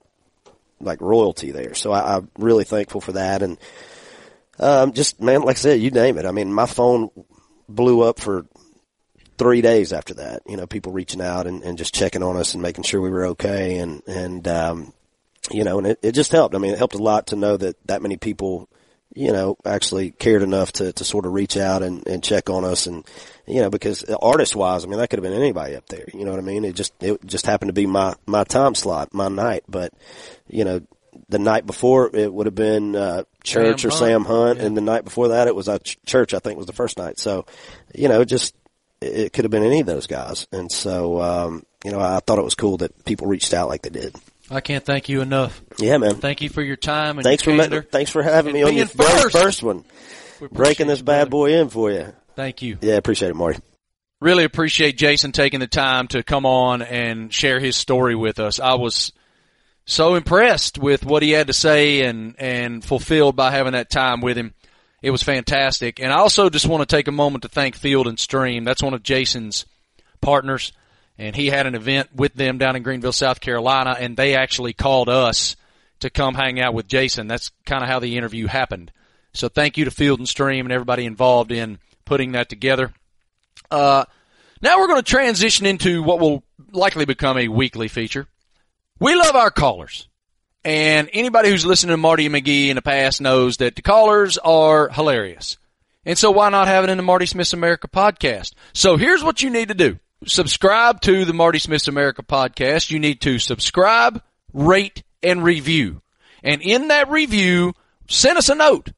like royalty there. So I, I'm really thankful for that. And um, just man, like I said, you name it. I mean, my phone blew up for three days after that. You know, people reaching out and, and just checking on us and making sure we were okay. And and um, you know, and it, it just helped. I mean, it helped a lot to know that that many people you know, actually cared enough to, to sort of reach out and, and check on us and, you know, because artist wise, I mean, that could have been anybody up there. You know what I mean? It just, it just happened to be my, my time slot, my night. But, you know, the night before it would have been, uh, church Sam or Hunt. Sam Hunt. Yeah. And the night before that, it was at ch- church, I think was the first night. So, you know, just, it could have been any of those guys. And so, um, you know, I thought it was cool that people reached out like they did. I can't thank you enough. Yeah, man. Thank you for your time and Thanks for thanks for having me on your first. first one, breaking this bad brother. boy in for you. Thank you. Yeah, appreciate it, Marty. really appreciate Jason taking the time to come on and share his story with us. I was so impressed with what he had to say and, and fulfilled by having that time with him. It was fantastic. And I also just want to take a moment to thank Field and Stream. That's one of Jason's partners. And he had an event with them down in Greenville, South Carolina, and they actually called us to come hang out with Jason. That's kind of how the interview happened. So thank you to Field and Stream and everybody involved in putting that together. Uh, now we're going to transition into what will likely become a weekly feature. We love our callers. And anybody who's listened to Marty and McGee in the past knows that the callers are hilarious. And so why not have it in the Marty Smith's America podcast? So here's what you need to do. Subscribe to the Marty Smith's America podcast. You need to subscribe, rate, and review. And in that review, send us a note.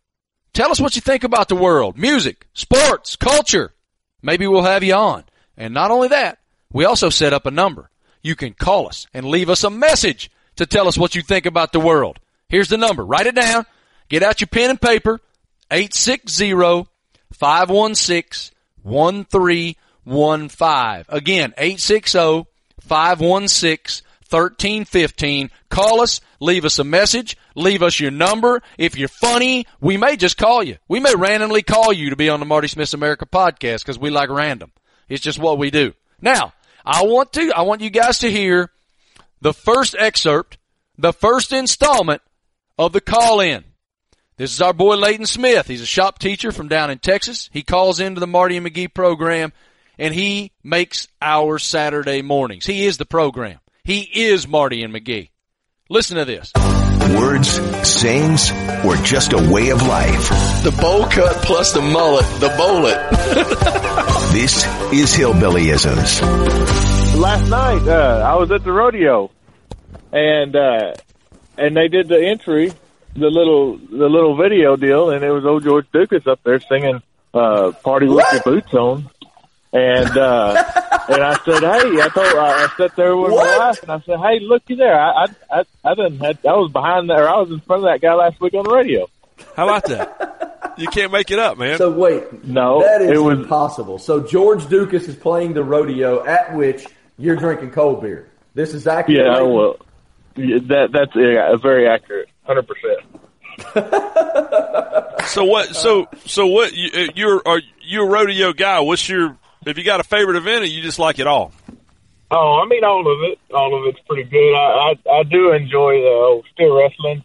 Tell us what you think about the world, music, sports, culture. Maybe we'll have you on. And not only that, we also set up a number. You can call us and leave us a message to tell us what you think about the world. Here's the number. Write it down. Get out your pen and paper. 860-516-1315. Again, 860-516-1315. Call us, leave us a message, leave us your number. If you're funny, we may just call you. We may randomly call you to be on the Marty Smith's America podcast because we like random. It's just what we do. Now, I want to, I want you guys to hear the first excerpt, the first installment of the call in. This is our boy Leighton Smith. He's a shop teacher from down in Texas. He calls into the Marty and McGee program and he makes our Saturday mornings. He is the program. He is Marty and McGee. Listen to this. Words, sayings, or just a way of life. The bowl cut plus the mullet, the bowlet. [LAUGHS] This is Hillbillyisms. last night uh, I was at the rodeo, and uh, and they did the entry, the little the little video deal, and it was old George Ducas up there singing uh, "Party with Your Boots On," and uh, [LAUGHS] and I said, "Hey," I told I, I sat there with my wife, and I said, "Hey, looky there, I I I, I didn't had, I was behind there, I was in front of that guy last week on the radio." How about that? You can't make it up, man. So wait, No, that is it was impossible. So George Ducas is playing the rodeo at which you're drinking cold beer. This is accurate. yeah, Leighton? well, yeah, that that's yeah, very accurate, hundred percent. So what? So so what? You, uh, you're are you a rodeo guy? What's your? Have you got a favorite event, or you just like it all? Oh, I mean, all of it. All of it's pretty good. I I, I do enjoy the oh, still wrestling,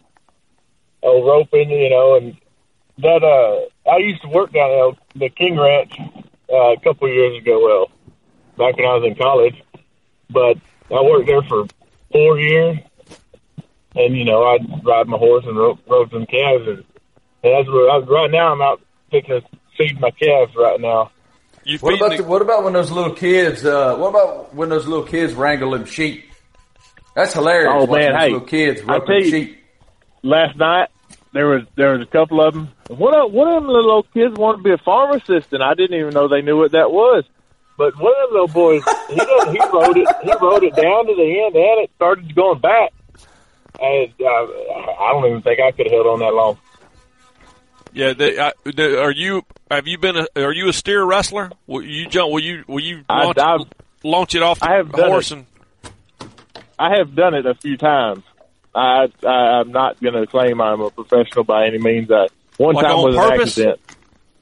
oh roping, you know, and that. Uh, I used to work down at the King Ranch uh, a couple of years ago. Well, back when I was in college, but I worked there for four years, and you know, I'd ride my horse and rope, rope some calves, and And that's what I, right now. I'm out picking to my calves right now. You What about the- the, what about when those little kids? Uh, what about when those little kids wrangle them sheep? That's hilarious. Oh, watching man, hey, little kids I roping tell you- sheep. Last night there was there was a couple of them. One of one of them little old kids wanted to be a farm assistant. I didn't even know they knew what that was. But one of them little boys, he done, he rode it he rode it down to the end and it started going back. And uh, I don't even think I could have held on that long. yeah, they, I, the, are you? Have you been? A, are you a steer wrestler? Will you jump? Will you? Will you I- launch, I've- launch it off the I have done horse it. and? I have done it a few times. I, I I'm not going to claim I'm a professional by any means. I, one Like time on was an accident.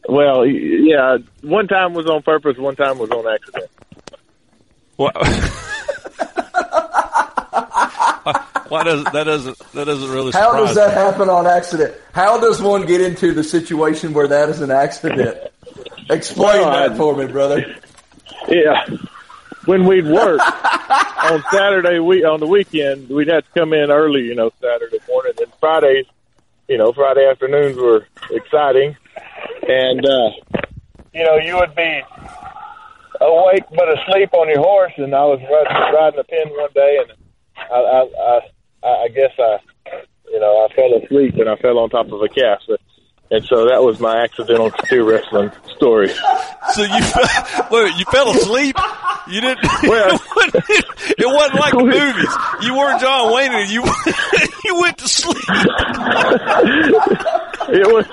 Well, yeah, one time was on purpose. One time was on accident. Why, [LAUGHS] [LAUGHS] why does that doesn't that doesn't really How does that me. happen on accident? How does one get into the situation where that is an accident? Explain Well, that I- for me, brother. Yeah. When we'd work on Saturday we on the weekend, we'd have to come in early, you know, Saturday morning and Fridays, you know, Friday afternoons were exciting. And uh you know, you would be awake but asleep on your horse and I was riding, riding a pin one day and I I I, I guess I you know, I fell asleep and I fell on top of a calf. And so that was my accidental steer wrestling story. So you [LAUGHS] fell, wait, you fell asleep? You didn't. [LAUGHS] Well- it wasn't like the [LAUGHS] movies. You weren't John Wayne, and you you went to sleep. It was,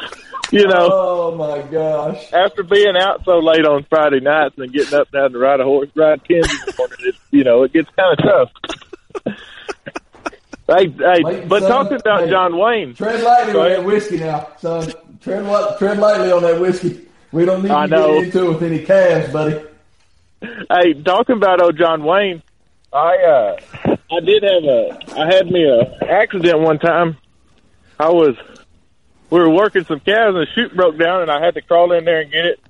you know, Oh my gosh. after being out so late on Friday nights and getting up now to ride a horse, ride pins in the morning, it, you know, it gets kind of tough. [LAUGHS] hey, hey, Wait, but son, talking about hey. John Wayne, Tread lightly on that whiskey now, son. Tread, tread lightly on that whiskey. We don't need I to know. get into it with any calves, buddy. hey, talking about old John Wayne, I uh, I did have a, I had me a accident one time. I was, we were working some calves and the chute broke down and I had to crawl in there and get it.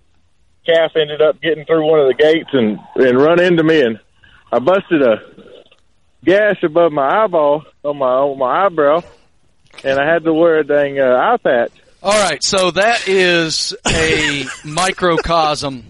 Calf ended up getting through one of the gates and and run into me and I busted a gash above my eyeball on my on my eyebrow, and I had to wear a dang uh, eye patch. All right, so that is a microcosm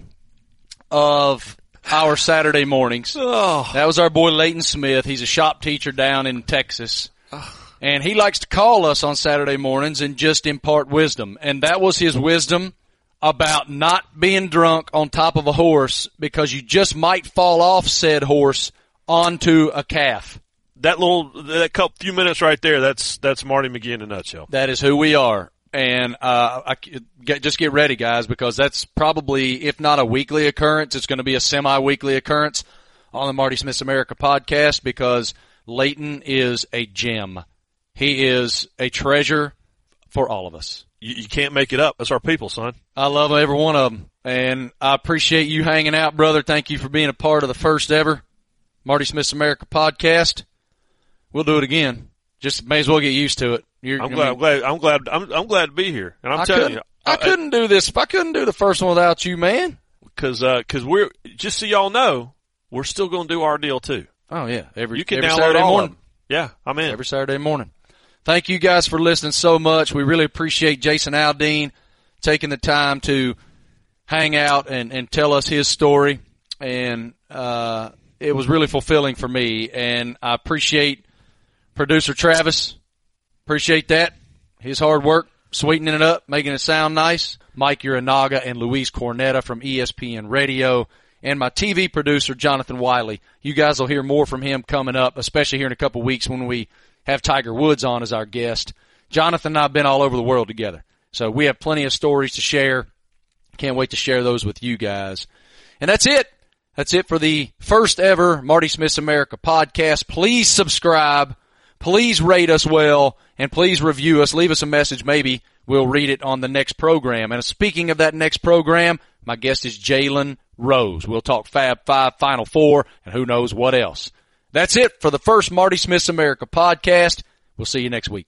of our Saturday mornings. [SIGHS] Oh, That was our boy Leighton Smith. He's a shop teacher down in Texas. [SIGHS] And he likes to call us on Saturday mornings and just impart wisdom. And that was his wisdom about not being drunk on top of a horse because you just might fall off said horse onto a calf. that little that couple few minutes right there. That's that's Marty McGee in a nutshell. That is who we are. And uh, I, get, just get ready, guys, because that's probably, if not a weekly occurrence, it's going to be a semi-weekly occurrence on the Marty Smith's America podcast because Leighton is a gem. He is a treasure for all of us. You, you can't make it up. That's our people, son. I love every one of them, and I appreciate you hanging out, brother. Thank you for being a part of the first ever Marty Smith's America podcast. We'll do it again. Just may as well get used to it. You're, I'm glad. mean, I'm glad. I'm glad. I'm, I'm glad to be here. And I'm I telling you, I couldn't do this if I couldn't do the first one without you, man. because because we're just so y'all know, we're still going to do our deal too. Oh yeah, every You can every download Saturday all morning. of them. Yeah, I'm in. Every Saturday morning. Thank you guys for listening so much. We really appreciate Jason Aldean taking the time to hang out and, and tell us his story. And uh, it was really fulfilling for me. And I appreciate producer Travis. Appreciate that. His hard work, sweetening it up, making it sound nice. Mike Uranaga and Luis Cornetta from ESPN Radio. And my TV producer, Jonathan Wiley. You guys will hear more from him coming up, especially here in a couple weeks when we have Tiger Woods on as our guest. Jonathan and I have been all over the world together. So we have plenty of stories to share. Can't wait to share those with you guys. And that's it. That's it for the first ever Marty Smith's America podcast. Please subscribe. Please rate us well and please review us. Leave us a message. Maybe we'll read it on the next program. And speaking of that next program, my guest is Jalen Rose. We'll talk Fab Five, Final Four, and who knows what else. That's it for the first Marty Smith's America podcast. We'll see you next week.